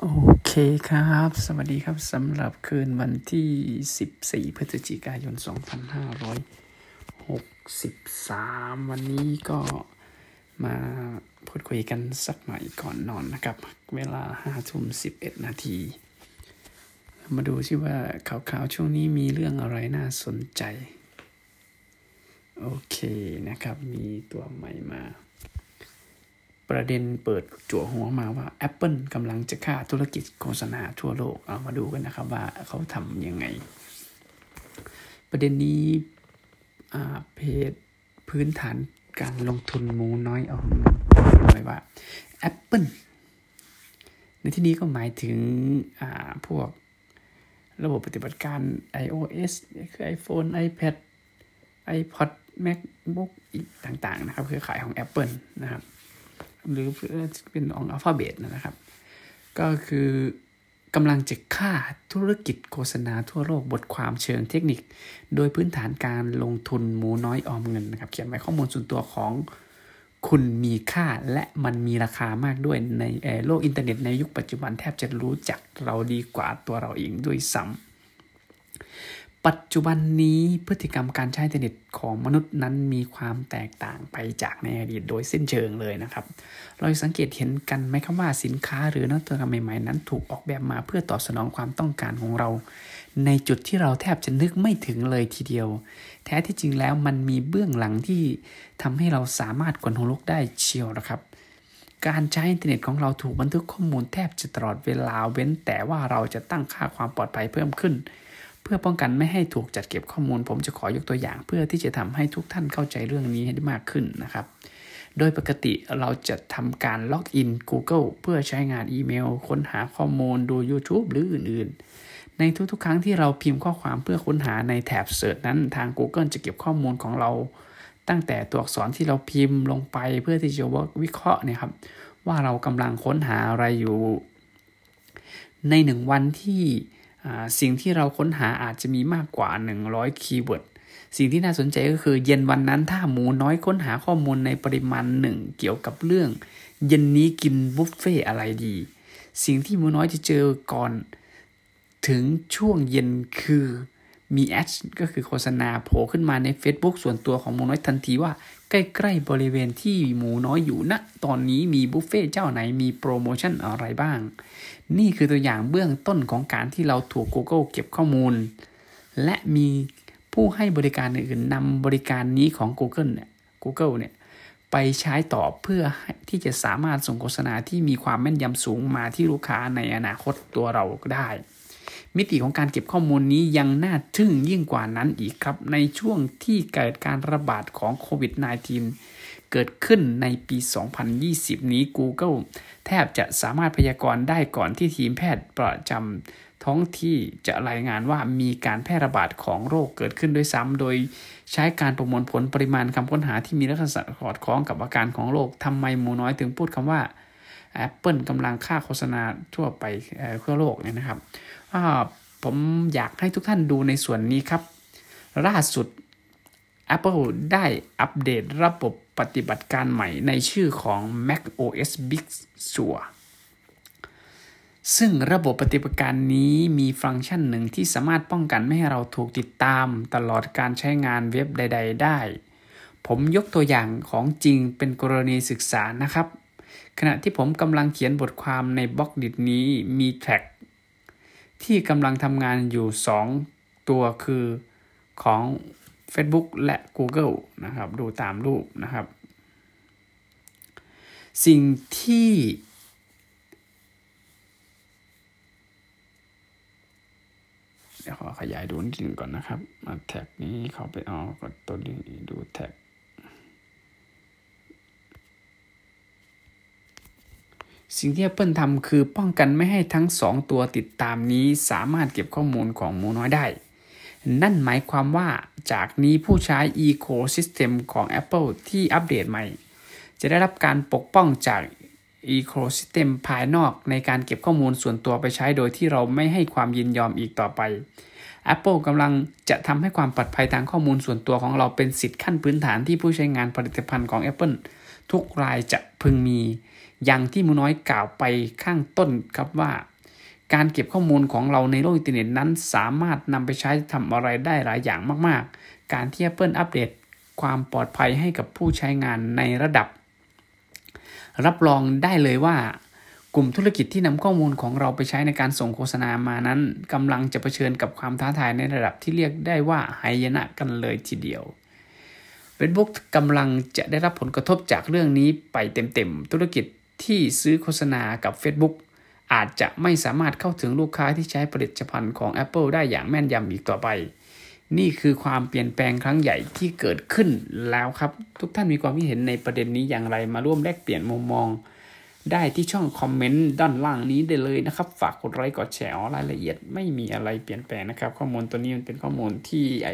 โอเคครับ สวัสดีครับสำหรับคืนวันที่ 14 พฤศจิกายน 2563 วันนี้ก็มาพูดคุยกันสักหน่อยก่อนนอนนะครับ เวลา5ทุ่ม11 นาที มาดูซิว่าข่าวๆช่วงนี้มีเรื่องอะไรน่าสนใจ โอเคนะครับ มีตัวใหม่มา ประเด็นเปิดจั่วหัวมาว่า Apple กำลังจะฆ่าธุรกิจโฆษณาทั่วโลก เอามาดูกันนะครับว่าเขาทำยังไง ประเด็นนี้เพจพื้นฐานการลงทุนมูน้อยเอาไว้ว่า Apple ในที่นี้ก็หมายถึงพวกระบบปฏิบัติการ iOS คือ iPhone iPad iPod MacBook อีกต่างๆ นะครับ คือขายของ Apple นะครับ หรือเป็นองอัลฟาเบตนะครับ ก็คือกำลังจะฆ่าธุรกิจโฆษณาทั่วโลกบทความเชิงเทคนิค โดยพื้นฐานการลงทุนหมูน้อยออมเงินนะครับ เขียนไว้ข้อมูลส่วนตัวของคุณมีค่าและมันมีราคามากด้วยในโลกอินเทอร์เน็ตในยุคปัจจุบันแทบจะรู้จักเราดีกว่าตัวเราเองด้วยซ้ำ ปัจจุบันนี้พฤติกรรมการใช้อินเทอร์เน็ตของมนุษย์นั้นมีความแตกต่างไปจากในอดีตโดยสิ้นเชิงเลยนะครับ เราสังเกตเห็นกันไหมครับว่าสินค้าหรือนวัตกรรมใหม่ๆนั้น ถูกออกแบบมาเพื่อตอบสนองความต้องการของเรา ในจุดที่เราแทบจะนึกไม่ถึงเลยทีเดียว แท้ที่จริงแล้วมันมีเบื้องหลังที่ทำให้เราสามารถกวนหงลุกได้เชียวนะครับการใช้อินเทอร์เน็ตของเราถูกบันทึกข้อมูลแทบจะตลอดเวลาเว้นแต่ว่าเราจะตั้งค่าความปลอดภัยเพิ่มขึ้น เพื่อป้องกันไม่ให้ถูกจัดเก็บข้อมูล ผมจะขอยกตัวอย่าง เพื่อที่จะทำให้ทุกท่านเข้าใจเรื่องนี้ให้ได้มากขึ้นนะครับ โดยปกติเราจะทำการล็อกอิน Google เพื่อใช้งานอีเมล ค้นหาข้อมูลดู YouTube หรืออื่นๆ ในทุกๆ ครั้งที่เราพิมพ์ข้อความเพื่อค้นหาในแถบ Search นั้นทาง Google จะเก็บข้อมูลของเรา ตั้งแต่ตัวอักษรที่เราพิมพ์ลงไปเพื่อที่จะวิเคราะห์เนี่ยครับว่าเรากำลังค้นหาอะไรอยู่ ในหนึ่งวันที่ สิ่งที่เราค้นหาอาจจะมีมากกว่า 100 keyword สิ่งที่น่าสนใจก็คือเย็นวันนั้นถ้าหมูน้อยค้นหาข้อมูลในปริมาณหนึ่งเกี่ยวกับเรื่อง เย็นนี้กินบุฟเฟ่อะไรดี สิ่งที่หมูน้อยจะเจอก่อน ถึงช่วงเย็นคือมี ad ก็คือโฆษณาโผล่ขึ้นมาใน Facebook ส่วนตัวของหมูน้อยทันทีว่า ใกล้ๆบริเวณที่หมูน้อยอยู่นะตอนนี้มีบุฟเฟ่เจ้าไหนมีโปรโมชั่นอะไรบ้าง นี่คือตัวอย่างเบื้องต้นของการที่เราถูก Google เก็บข้อมูล และมีผู้ให้บริการอื่นนำบริการนี้ของ Google เนี่ย Google เนี่ยไปใช้ต่อเพื่อที่จะสามารถส่งโฆษณาที่มีความแม่นยำสูงมาที่ลูกค้าในอนาคตตัวเราก็ได้ มิติของการเก็บข้อมูลนี้ยังน่าทึ่งยิ่งกว่านั้นอีกครับ ในช่วงที่เกิดการระบาดของโควิด -19 เกิดขึ้นในปี 2020 นี้ Google แทบจะสามารถพยากรณ์ได้ก่อนที่ทีมแพทย์ประจำท้องที่จะรายงานว่ามีการแพร่ระบาดของโรคเกิดขึ้นด้วยซ้ำ โดยใช้การประมวลผลปริมาณคำค้นหาที่มีลักษณะสอดคล้องกับอาการของโรคทำไมหมูน้อยถึงพูดคำว่า Apple กำลังค่าโฆษณาทั่วไปทั่วโลกเนี่ยนะครับผมอยากให้ทุกท่านดูในส่วนนี้ครับล่าสุด Apple ได้อัปเดตระบบปฏิบัติการใหม่ในชื่อของ Mac OS Big Sur ซึ่งระบบปฏิบัติการนี้มีฟังก์ชันหนึ่งที่สามารถป้องกันไม่ให้เราถูกติดตามตลอดการใช้งานเว็บใด ๆ ได้ ผมยกตัวอย่างของจริงเป็นกรณีศึกษานะครับ ขณะที่ผมกำลังเขียนบทความในบล็อกดิดนี้มีแท็กที่กำลังทำงานอยู่ 2 ตัวคือของ Facebook และ Google นะครับ ดูตามรูปนะครับ สิ่งที่เดี๋ยวขอขยายดูนิดนึงก่อนนะครับมาแท็กนี้เขาไปเอากดตัวนี้ดูแท็ก สิ่งที่ Apple ทำคือป้องกันไม่ให้ทั้ง 2 ตัวติดตามนี้สามารถเก็บข้อมูลของหมูน้อยได้ นั่นหมายความว่าจากนี้ผู้ใช้ Ecosystem ของ Apple ที่อัปเดตใหม่ จะได้รับการปกป้องจาก Ecosystem ภายนอกในการเก็บข้อมูลส่วนตัวไปใช้โดยที่เราไม่ให้ความยินยอมอีกต่อไป Apple กำลังจะทำให้ความปลอดภัยทางข้อมูลส่วนตัวของเราเป็นสิทธิขั้นพื้นฐานที่ผู้ใช้งานผลิตภัณฑ์ของ Apple ทุกรายจะพึงมี อย่างที่หมูน้อยกล่าวไปข้างต้นครับว่า การเก็บข้อมูลของเราในโลกอินเทอร์เน็ตนั้น สามารถนำไปใช้ทำอะไรได้หลายอย่างมาก ๆ การที่ Apple อัปเดตความปลอดภัยให้กับผู้ใช้งานในระดับ รับรองได้เลยว่ากลุ่มธุรกิจที่นำข้อมูลของเราไปใช้ในการส่งโฆษณามานั้นกำลังจะเผชิญกับความท้าทายในระดับที่เรียกได้ว่าหายนะกันเลยทีเดียว Facebook กำลังจะได้รับผลกระทบจากเรื่องนี้ไปเต็มๆ ธุรกิจที่ซื้อโฆษณากับ Facebook อาจจะไม่สามารถเข้าถึงลูกค้าที่ใช้ผลิตภัณฑ์ของ Apple ได้อย่างแม่นยำอีกต่อไป นี่คือความเปลี่ยนแปลงครั้งใหญ่ที่เกิดขึ้นแล้วครับ ทุกท่านมีความคิดเห็นในประเด็นนี้อย่างไรมาร่วมแลกเปลี่ยนมุมมอง ได้ที่ช่องคอมเมนต์ด้านล่างนี้ได้เลยนะครับ ฝากกดไลค์กดแชร์รายละเอียดไม่มีอะไรเปลี่ยนแปลงนะครับ ข้อมูลตัวนี้มันเป็นข้อมูลที่ไอ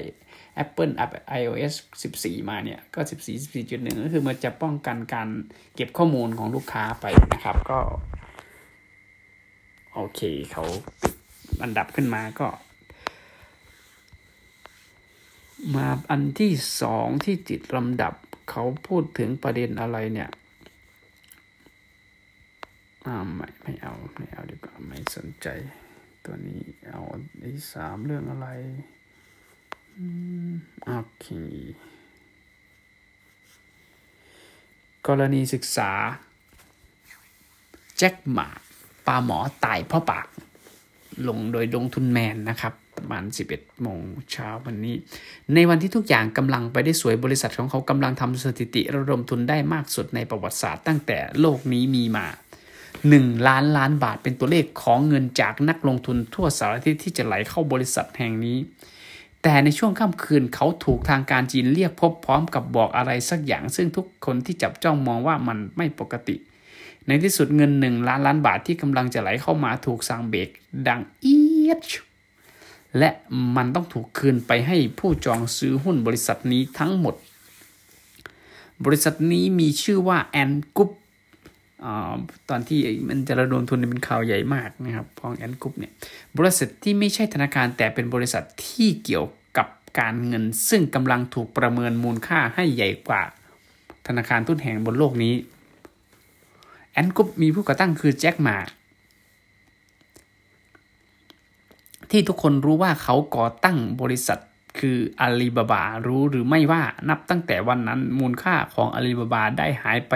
Apple อัพ iOS 14 มาเนี่ย ก็ 14 14.1 ก็คือมันจะป้องกันการเก็บข้อมูลของลูกค้าไปนะครับ ก็ โอเคเขาอันดับขึ้นมาก็ มาอันที่สองที่ติดลำดับเขาพูดถึงประเด็นอะไรเนี่ยอ่าไม่ไม่เอาไม่เอาดีกว่าไม่สนใจ ตัวนี้เอาอีสามเรื่องอะไรอืมโอเคกรณีศึกษา แจ็คหมา ปลาหมอตายเพราะปาก ลงโดยลงทุนแมนนะครับประมาณ 11 โมงเช้าวันนี้ ในวันที่ทุกอย่างกำลังไปได้สวยบริษัทของเขากำลังทำสถิติระดมทุนได้มากสุดในประวัติศาสตร์ตั้งแต่โลกนี้มีมา 1 ล้านล้านบาทเป็นตัวเลขของเงินจากนักลงทุนทั่วสารทิศที่จะไหลเข้าบริษัทแห่งนี้ แต่ในช่วงค่ำคืนเขาถูกทางการจีนเรียกพบพร้อมกับบอกอะไรสักอย่าง ซึ่งทุกคนที่จับจ้องมองว่ามันไม่ปกติ ในที่สุดเงินหนึ่งล้านล้านบาทที่กำลังจะไหลเข้ามาถูกสั่งเบรกดังเอียดและมันต้องถูกคืนไปให้ผู้จองซื้อหุ้นบริษัทนี้ทั้งหมด บริษัทนี้มีชื่อว่าแอนกุปตอนที่มันจะระดมทุนเป็นข่าวใหญ่มากนะครับพองแอนกุ๊ปเนี่ยบริษัทที่ไม่ใช่ธนาคารแต่เป็นบริษัทที่เกี่ยวกับการเงิน ซึ่งกำลังถูกประเมินมูลค่าให้ใหญ่กว่าธนาคารทุนแห่งบนโลกนี้ นกุ๊ปมีผู้ก่อตั้งคือแจ็คหมาที่ทุกคนรู้ว่าเขาก่อตั้งบริษัทคืออาลีบาบารู้หรือไม่ว่านับตั้งแต่วันนั้นมูลค่าของอาลีบาบาได้หายไป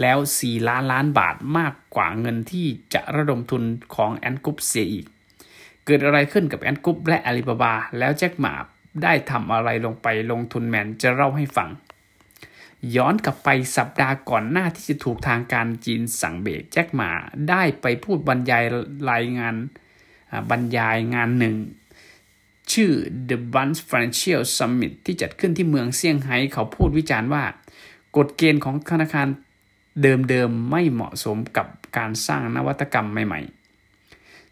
แล้ว 4 ล้านล้านบาทมากกว่าเงินที่จะระดมทุนของแอนกุ๊ปเสียอีก เกิดอะไรขึ้นกับแอนกุ๊ปและอาลีบาบา แล้วแจ็คหมาได้ทำอะไรลงไปลงทุนแมนจะเล่าให้ฟัง ย้อนกลับไปสัปดาห์ก่อนหน้าที่จะถูกทางการจีนสั่งเบรกแจ็คหมาได้ไปพูดบรรยายรายงานบรรยายงานหนึ่ง ชื่อ The Bunch Financial Summit ที่จัดขึ้นที่เมืองเซี่ยงไฮ้เขาพูดวิจารณ์ว่า กฎเกณฑ์ของธนาคารเดิมๆไม่เหมาะสมกับการสร้างนวัตกรรมใหม่ๆ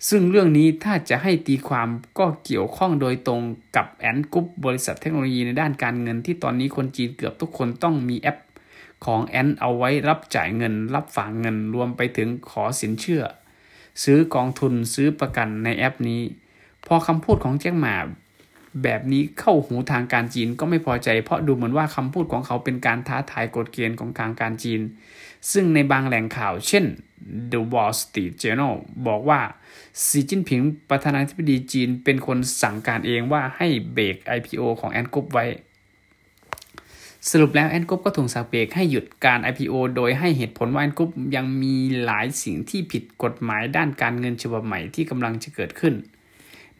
ซึ่งเรื่องนี้ถ้าจะให้ตีความก็เกี่ยวข้องโดยตรงกับแอนกุ๊บบริษัทเทคโนโลยีในด้านการเงินที่ตอนนี้คนจีนเกือบทุกคนต้องมีแอปของแอนเอาไว้รับจ่ายเงิน รับฝากเงินรวมไปถึงขอสินเชื่อ ซื้อกองทุนซื้อประกันในแอปนี้ พอคำพูดของแจ็คหมา แบบนี้เข้าหูทางการจีนก็ไม่พอใจ เพราะดูเหมือนว่าคำพูดของเขาเป็นการท้าทายกฎเกณฑ์ของทางการจีน ซึ่งในบางแหล่งข่าว เช่น The Wall Street Journal บอกว่าสีจิ้นผิงประธานาธิบดีจีนเป็นคนสั่งการเองว่าให้เบรก IPO ของแอนกุ๊ปไว้ สรุปแล้วแอนกุ๊ปก็ถูกสั่งเบรกให้หยุดการ IPO โดยให้เหตุผลว่าแอนกุ๊ปยังมีหลายสิ่งที่ผิดกฎหมายด้านการเงินฉบับใหม่ที่กำลังจะเกิดขึ้น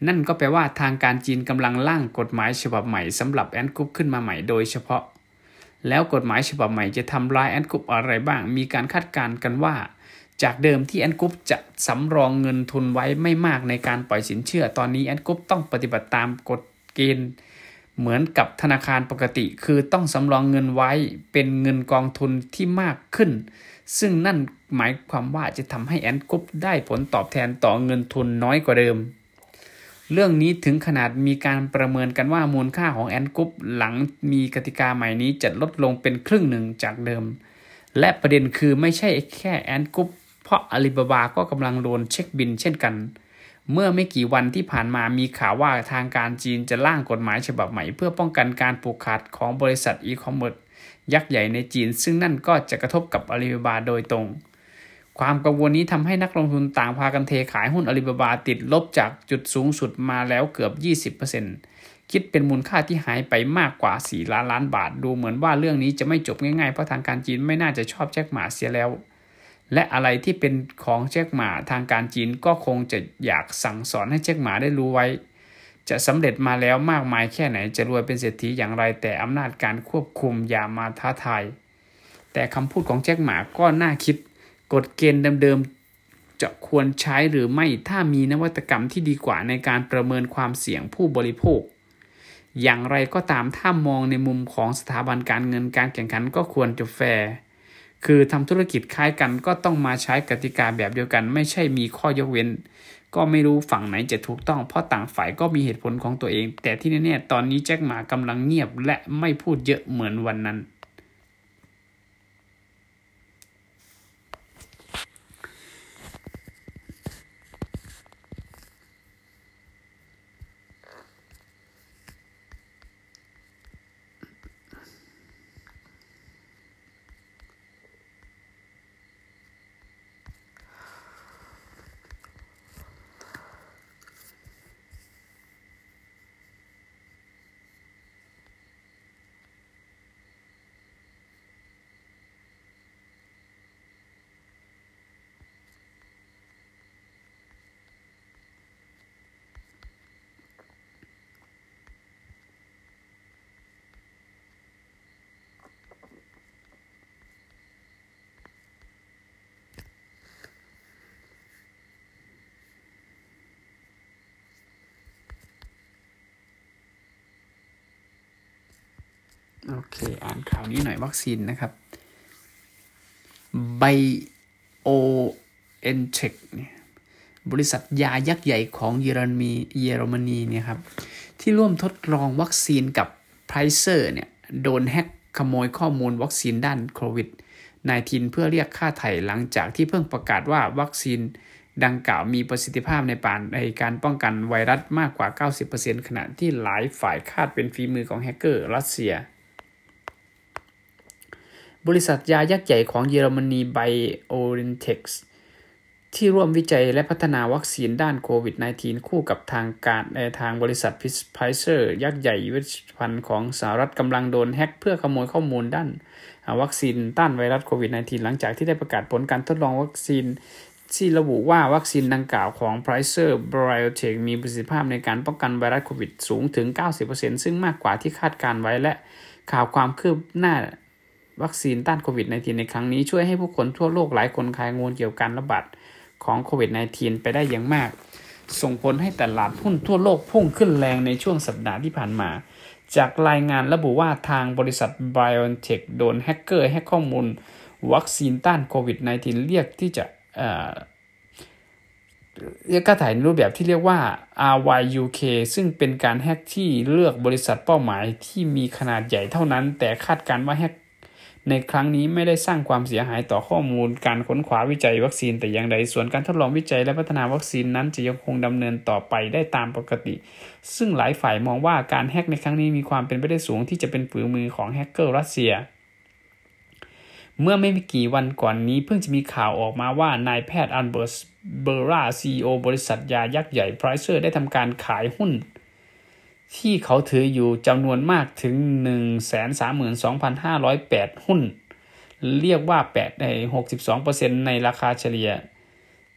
นั่นก็แปลว่าทางการจีนกำลังร่างกฎหมายฉบับใหม่สำหรับแอนกุ๊ปขึ้นมาใหม่โดยเฉพาะ แล้วกฎหมายฉบับใหม่จะทำลายแอนกุปอะไรบ้าง มีการคาดการณ์กันว่า จากเดิมที่แอนกุปจะสำรองเงินทุนไว้ไม่มากในการปล่อยสินเชื่อ ตอนนี้แอนกุปต้องปฏิบัติตามกฎเกณฑ์เหมือนกับธนาคารปกติ คือต้องสำรองเงินไว้เป็นเงินกองทุนที่มากขึ้น ซึ่งนั่นหมายความว่าจะทำให้ Ant Group ได้ผลตอบแทนต่อเงินทุนน้อยกว่าเดิม เรื่องนี้ถึงขนาดมีการประเมินกันว่ามูลค่าของ Ant Group หลังมีกติกาใหม่นี้จะลดลงเป็นครึ่งหนึ่งจากเดิม และประเด็นคือไม่ใช่แค่ Ant Group เพราะอาลีบาบาก็กำลังโดนเช็คบิลเช่นกัน เมื่อไม่กี่วันที่ผ่านมามีข่าวว่าทางการจีนจะร่างกฎหมายฉบับใหม่ เพื่อป้องกันการผูกขาดของบริษัทอีคอมเมิร์ซยักษ์ใหญ่ในจีน ซึ่งนั่นก็จะกระทบกับอาลีบาบาโดยตรง ความกังวลนี้ทำให้นักลงทุนต่างพากันเทขายหุ้นอาลีบาบาติดลบจากจุดสูงสุดมาแล้วเกือบ 20%คิดเป็นมูลค่าที่หายไปมากกว่า 4 ล้านล้านบาท ดูเหมือนว่าเรื่องนี้จะไม่จบง่ายๆ เพราะทางการจีนไม่น่าจะชอบแจ็คหมาเสียแล้ว และอะไรที่เป็นของแจ็คหมาทางการจีนก็คงจะอยากสั่งสอนให้แจ็คหมาได้รู้ไว้ จะสำเร็จมาแล้วมากมายแค่ไหนจะรวยเป็นเศรษฐีอย่างไรแต่อำนาจการควบคุมอย่ามาท้าทายแต่คำพูดของแจ็คหมาก็น่าคิด กฎเกณฑ์เดิมๆ จะควรใช้หรือไม่ถ้ามีนวัตกรรมที่ดีกว่าในการประเมินความเสี่ยงผู้บริโภค อย่างไรก็ตามถ้ามองในมุมของสถาบันการเงินการแข่งขันก็ควรจะแฟร์คือทำธุรกิจคล้ายกันก็ต้องมาใช้กติกาแบบเดียวกัน ไม่ใช่มีข้อยกเว้น ก็ไม่รู้ฝั่งไหนจะถูกต้อง เพราะต่างฝ่ายก็มีเหตุผลของตัวเอง แต่ที่แน่ๆตอนนี้แจ็คหมากำลังเงียบและไม่พูดเยอะเหมือนวันนั้น โอเค อ่านข่าวนี้หน่อยวัคซีนนะครับ BioNTech เนี่ยบริษัทยายักษ์ใหญ่ของเยอรมนีเยอรมนีเนี่ยครับที่ร่วมทดลองวัคซีนกับไพรเซอร์เนี่ยโดนแฮกขโมยข้อมูลวัคซีนต้านโควิด -19 เพื่อเรียกค่าไถ่หลังจากที่เพิ่งประกาศว่าวัคซีนดังกล่าวมีประสิทธิภาพในปานในการป้องกันไวรัสมากกว่า 90%ขณะที่หลายฝ่ายคาดเป็นฝีมือของแฮกเกอร์รัสเซีย บริษัทยายักษ์ใหญ่ของเยอรมนี BioNTech ที่ร่วมวิจัยและพัฒนาวัคซีนต้านโควิด -19 คู่กับทางการในทางบริษัทพิสไพเซอร์ยักษ์ใหญ่เวชภัณฑ์ของสหรัฐกำลังโดนแฮ็กเพื่อขโมยข้อมูลด้านวัคซีนต้านไวรัสโควิด -19 หลังจากที่ได้ประกาศผลการทดลองวัคซีนที่ระบุว่าวัคซีนดังกล่าวของ Pfizer BioNTech มีประสิทธิภาพในการป้องกันไวรัสโควิดสูงถึง 90%ซึ่งมากกว่าที่คาดการไว้และข่าวความคืบหน้า วัคซีนต้านโควิด -19 ในครั้งนี้ช่วยให้ผู้คนทั่วโลกหลายคนคลายงวลเกี่ยวกับการระบาดของโควิด -19 ไปได้อย่างมาก ส่งผลให้ตลาดหุ้นทั่วโลกพุ่งขึ้นแรงในช่วงสัปดาห์ที่ผ่านมา จากรายงานระบุว่าทางบริษัท BioNTech โดนแฮกเกอร์แฮกข้อมูล วัคซีนต้านโควิด -19 เรียกที่จะเรียกค่าถ่ายในรูปแบบที่เรียกว่า RYUK ซึ่งเป็นการแฮกที่เลือกบริษัทเป้าหมายที่มีขนาดใหญ่เท่านั้น แต่คาดการว่าแฮก ในครั้งนี้ไม่ได้สร้างความเสียหายต่อข้อมูลการค้นคว้าวิจัยวัคซีนแต่อย่างใดส่วนการทดลองวิจัยและพัฒนาวัคซีนนั้นจะยังคงดำเนินต่อไปได้ตามปกติ ซึ่งหลายฝ่ายมองว่าการแฮกในครั้งนี้มีความเป็นไปได้สูงที่จะเป็นฝืมือของแฮกเกอร์รัสเซียเมื่อไม่กี่วันก่อนนี้เพิ่งจะมีข่าวออกมาว่านายแพทย์อันเบอร์สเบอร่าซีโอบริษัทยายักษ์ใหญ่ไพรเซอร์ได้ทำการขายหุ้น ที่เขาถืออยู่จำนวนมากถึง 132,508 หุ้น เรียกว่า8ใน62%ในราคาเฉลี่ย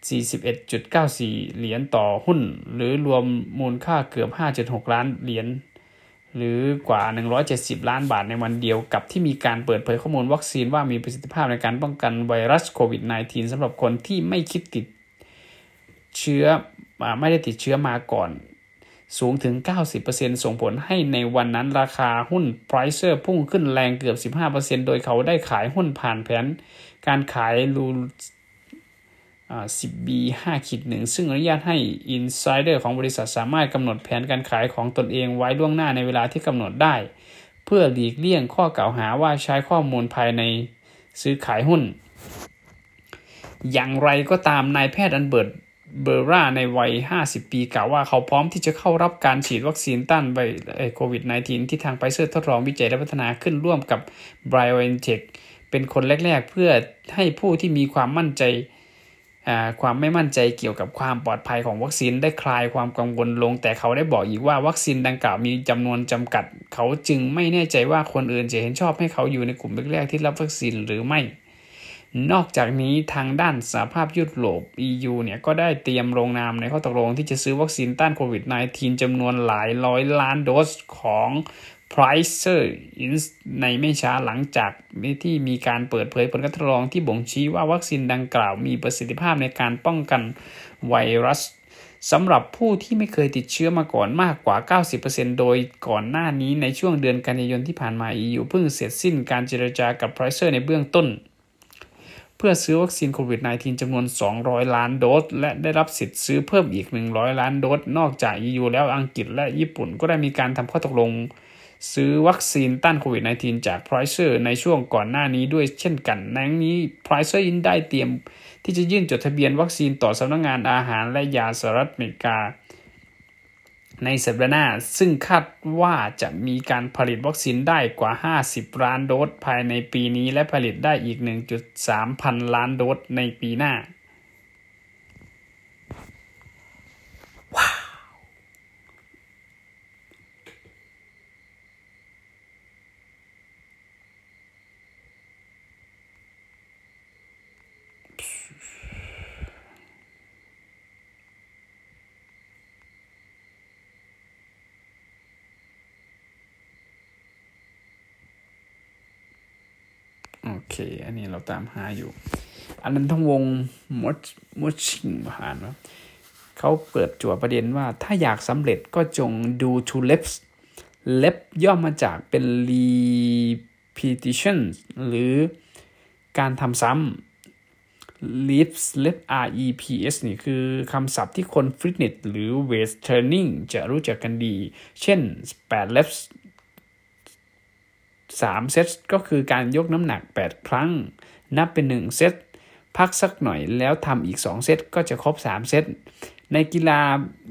41.94 เหรียญต่อหุ้น หรือรวมมูลค่าเกือบ 5.6 ล้านเหรียญหรือกว่า 170 ล้านบาทในวันเดียวกับที่มีการเปิดเผยข้อมูลวัคซีนว่ามีประสิทธิภาพในการป้องกันไวรัสโควิด -19 สำหรับคนที่ไม่คิดติดเชื้อไม่ได้ติดเชื้อมาก่อน สูงถึง 90%ส่งผลให้ในวันนั้นราคาหุ้นไพรเซอร์พุ่งขึ้นแรงเกือบ 15%โดยเขาได้ขายหุ้นผ่านแผน การขายรู10 b 5ขีดหนึ่งซึ่งอนุญาตให้ insider ของบริษัทสามารถกำหนดแผนการขายของตนเองไว้ล่วงหน้าในเวลาที่กำหนดได้ เพื่อหลีกเลี่ยงข้อกล่าวหาว่าใช้ข้อมูลภายในซื้อขายหุ้น อย่างไรก็ตามนายแพทย์อัลเบิร์ต เบอร์ลาในวัย 50 ปีกล่าวว่าเขาพร้อมที่จะเข้ารับการฉีดวัคซีนต้านไวโควิด -19 ที่ทางไฟเซอร์ทดลองวิจัยและพัฒนาขึ้นร่วมกับ BioNTech เป็นคนแรก ๆ เพื่อให้ผู้ที่มีความมั่นใจความไม่มั่นใจเกี่ยวกับความปลอดภัยของวัคซีนได้คลายความกังวลลง แต่เขาได้บอกอีกว่าวัคซีนดังกล่าวมีจำนวนจำกัด เขาจึงไม่แน่ใจว่าคนอื่นจะเห็นชอบให้เขาอยู่ในกลุ่มแรกๆที่รับวัคซีนหรือไม่ นอกจากนี้ทางด้านสหภาพยุโรป EU เนี่ยก็ได้เตรียมลงนามในข้อตกลงที่จะซื้อวัคซีนต้านโควิด -19 จำนวนหลายร้อยล้านโดสของ p r i c e r ในไม่ช้าหลังจากที่มีการเปิดเผยผลการทดลองที่บ่งชี้ว่าวัคซีนดังกล่าวมีประสิทธิภาพในการป้องกันไวรัสสำหรับผู้ที่ไม่เคยติดเชื้อมาก่อนมากกว่า 90%โดยก่อนหน้านี้ในช่วงเดือนกันยายนที่ผ่านมา EU เพิ่งเสร็จสิ้นการเจรจากับ p r i c e r ในเบื้องต้น เพื่อซื้อวัคซีนโควิด -19 จำนวน 200 ล้านโดส และได้รับสิทธิ์ซื้อเพิ่มอีก 100 ล้านโดส นอกจาก EU แล้วอังกฤษและญี่ปุ่นก็ได้มีการทำข้อตกลง ซื้อวัคซีนต้านโควิด -19 จาก p r i c e r ในช่วงก่อนหน้านี้ด้วยเช่นกันนั้งนี้ p r i c e r ยินได้เตรียมที่จะยื่นจดทะเบียนวัคซีนต่อสำนักงงานอาหารและยาสหรัฐอเมริกา ในสัปดาห์หน้า ซึ่งคาดว่าจะมีการผลิตวัคซีนได้กว่า 50 ล้านโดสภายในปีนี้และผลิตได้อีก 1.3 พันล้านโดสในปีหน้าโอเค อันนี้ เราตามหาอยู่ อันนั้นทั้งวงมดมดชิงผ่านว่าเขาเปิดจั่วประเด็นว่าถ้าอยากสำเร็จก็จงดู to lips lep ย่อมาจากเป็น repetition หรือการทำซ้ำ lips lep r e p s นี่คือคำศัพท์ที่คนฟิตเนสหรือ weight training จะรู้จักกันดี เช่น 8 reps 3 เซตก็คือการยกน้ำหนัก 8 ครั้ง นับเป็น 1 เซต พักสักหน่อยแล้วทำอีก 2 เซต ก็จะครบ 3 เซต ในกีฬา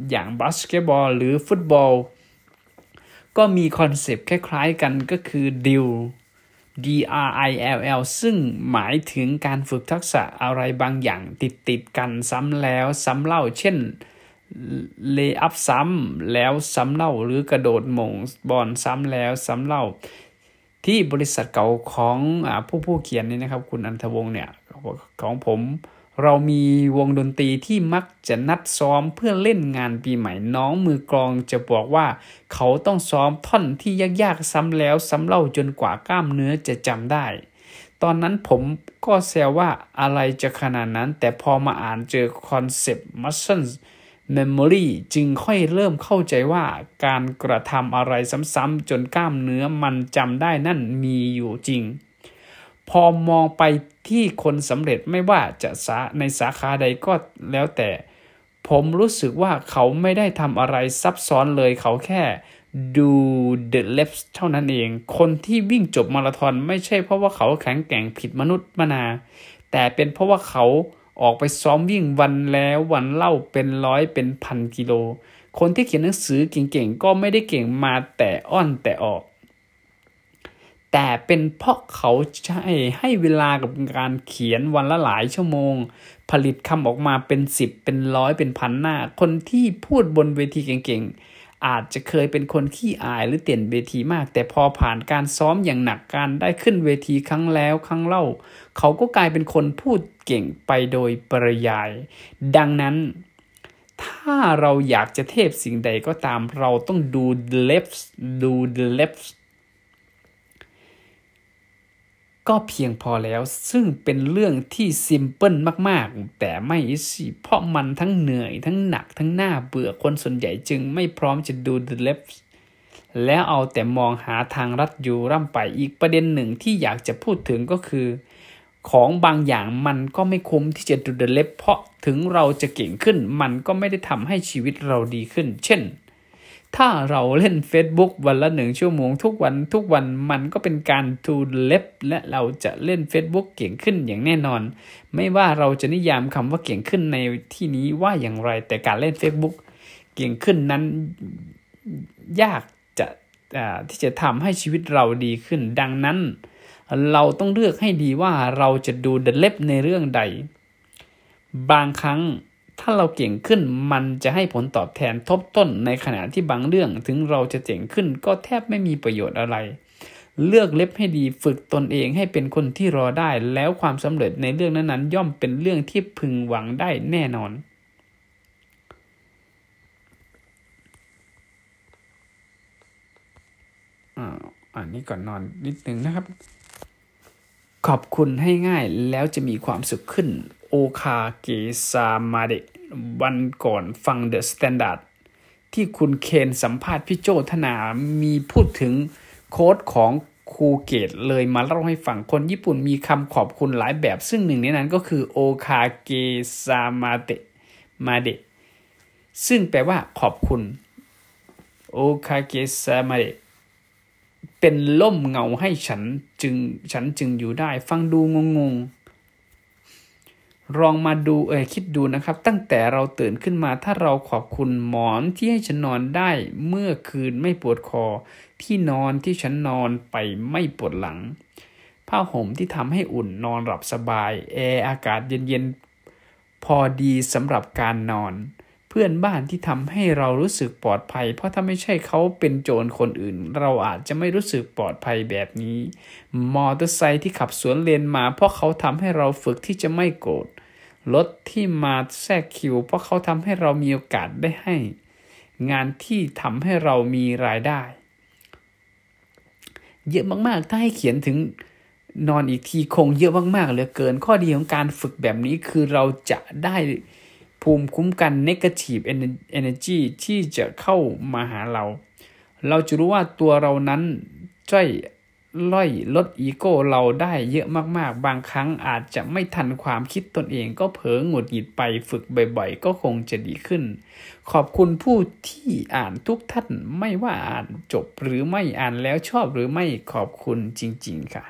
อย่างบาสเกตบอลหรือฟุตบอล ก็มี concept คล้ายๆกันก็คือ drill D R I L L ซึ่งหมายถึงการฝึกทักษะอะไรบางอย่างติดติดกันซ้ำแล้วซ้ำเล่า เช่นlay up ซ้ำแล้วซ้ำเล่าหรือกระโดดโหม่งบอลซ้ำแล้วซ้ำเล่า ที่บริษัทเก่าของอผู้ผู้เขียนนี่นะครับ คุณอันทวงศ์เนี่ยของผมเรามีวงดนตรีที่มักจะนัดซ้อมเพื่อเล่นงานปีใหม่น้องมือกลองจะบอกว่า เขาต้องซ้อมท่อนที่ยากๆซ้ำแล้วซ้ำเล่าจนกว่ากล้ามเนื้อจะจำได้ ตอนนั้นผมก็แซวว่าอะไรจะขนาดนั้น แต่พอมาอ่านเจอคอนเซปต์ muscles Memory จึงค่อยเริ่มเข้าใจว่าการกระทำอะไรซ้ำๆจนกล้ามเนื้อมันจำได้นั่นมีอยู่จริง พอมองไปที่คนสำเร็จไม่ว่าจะสาในสาขาใดก็แล้วแต่ ผมรู้สึกว่าเขาไม่ได้ทำอะไรซับซ้อนเลยเขาแค่ดู the left เท่านั้นเอง คนที่วิ่งจบมาราธอนไม่ใช่เพราะว่าเขาแข็งแกร่งผิดมนุษย์มนา แต่เป็นเพราะว่าเขา ออกไปซ้อมวิ่งวันแล้ววันเล่าเป็นร้อยเป็นพันกิโล คนที่เขียนหนังสือเก่งๆ ก็ไม่ได้เก่งมาแต่อ้อนแต่ออก แต่เป็นเพราะเขาใช้ให้เวลากับการเขียนวันละหลายชั่วโมง ผลิตคำออกมาเป็นสิบเป็นร้อยเป็นพันหน้า คนที่พูดบนเวทีเก่งๆ อาจจะเคยเป็นคนขี้อายหรือเตียนเวทีมาก แต่พอผ่านการซ้อมอย่างหนักการได้ขึ้นเวทีครั้งแล้วครั้งเล่า เขาก็กลายเป็นคนพูดเก่งไปโดยปริยาย ดังนั้น ถ้าเราอยากจะเทพสิ่งใดก็ตามเราต้องดู the left ดู the left ก็เพียงพอแล้ว ซึ่งเป็นเรื่องที่ซิมเพิลมากๆ แต่ไม่สิเพราะมันทั้งเหนื่อยทั้งหนักทั้งหน้าเบื่อคนส่วนใหญ่จึงไม่พร้อมจะดู the left แล้วเอาแต่มองหาทางรัดอยู่ร่ำไปอีกประเด็นหนึ่งที่อยากจะพูดถึงก็คือ ของบางอย่างมันก็ไม่คุ้มที่จะดูเดเล็บเพราะถึงเราจะเก่งขึ้น มันก็ไม่ได้ทำให้ชีวิตเราดีขึ้น เช่น ถ้าเราเล่น Facebook วันละหนึ่งชั่วโมงทุกวันทุกวันมันก็เป็นการทูเล็บและเราจะเล่น Facebook เก่งขึ้นอย่างแน่นอน ไม่ว่าเราจะนิยามคำว่าเก่งขึ้นในที่นี้ว่าอย่างไร แต่การเล่น Facebook เก่งขึ้นนั้นยากจะที่จะทำให้ชีวิตเราดีขึ้น ดังนั้น เราต้องเลือกให้ดีว่าเราจะดูเดเล็บในเรื่องใด บางครั้ง ถ้าเราเก่งขึ้นมันจะให้ผลตอบแทนทบต้นในขณะที่บางเรื่องถึงเราจะเจ๋งขึ้นก็แทบไม่มีประโยชน์อะไร เลือกเล็บให้ดีฝึกตนเองให้เป็นคนที่รอได้ แล้วความสำเร็จในเรื่องนั้นๆ ย่อมเป็นเรื่องที่พึงหวังได้แน่นอน อันนี้ก่อนนอนนิดนึงนะครับ ขอบคุณให้ง่ายแล้วจะมีความสุขขึ้น おかげさまで วันก่อนฟัง THE STANDARD ที่คุณเคนสัมภาษณ์พี่โจธนา มีพูดถึง quote ของครูเกตเลยมาเล่าให้ฟังคนญี่ปุ่นมีคำขอบคุณหลายแบบ ซึ่งหนึ่งในนั้นก็คือおかげさまで ซึ่งแปลว่าขอบคุณโอคาเกซามาเดเป็นล่มเงาให้ฉันจึงฉันจึงอยู่ได้ ฟังดูงงง ลองมาดูเออคิดดูนะครับ ตั้งแต่เราตื่นขึ้นมาถ้าเราขอบคุณหมอนที่ให้ฉันนอนได้เมื่อคืนไม่ปวดคอ ที่นอนที่ฉันนอนไปไม่ปวดหลัง ผ้าห่มที่ทำให้อุ่นนอนหลับสบาย แอร์อากาศเย็นๆ พอดีสำหรับการนอน เพื่อนบ้านที่ทำให้เรารู้สึกปลอดภัย เพราะถ้าไม่ใช่เขาเป็นโจรคนอื่น เราอาจจะไม่รู้สึกปลอดภัยแบบนี้ มอเตอร์ไซค์ที่ขับสวนเลนมา เพราะเขาทำให้เราฝึกที่จะไม่โกรธรถที่มาแทรกคิว เพราะเขาทำให้เรามีโอกาสได้ให้ งานที่ทำให้เรามีรายได้ เยอะมากๆ ถ้าให้เขียนถึงนอนอีกทีคงเยอะมากๆเหลือเกิน ข้อดีของการฝึกแบบนี้คือเราจะได้ ภูมิคุ้มกัน negative energy ที่จะเข้ามาหาเรา เราจะรู้ว่าตัวเรานั้นจ้อยล่อยลดอีโก้เราได้เยอะมากๆ บางครั้งอาจจะไม่ทันความคิดตนเองก็เผลอหงุดหงิดไปฝึกบ่อยๆ ก็คงจะดีขึ้น ขอบคุณผู้ที่อ่านทุกท่านไม่ว่าอ่านจบหรือไม่อ่านแล้วชอบหรือไม่ขอบคุณจริงๆค่ะ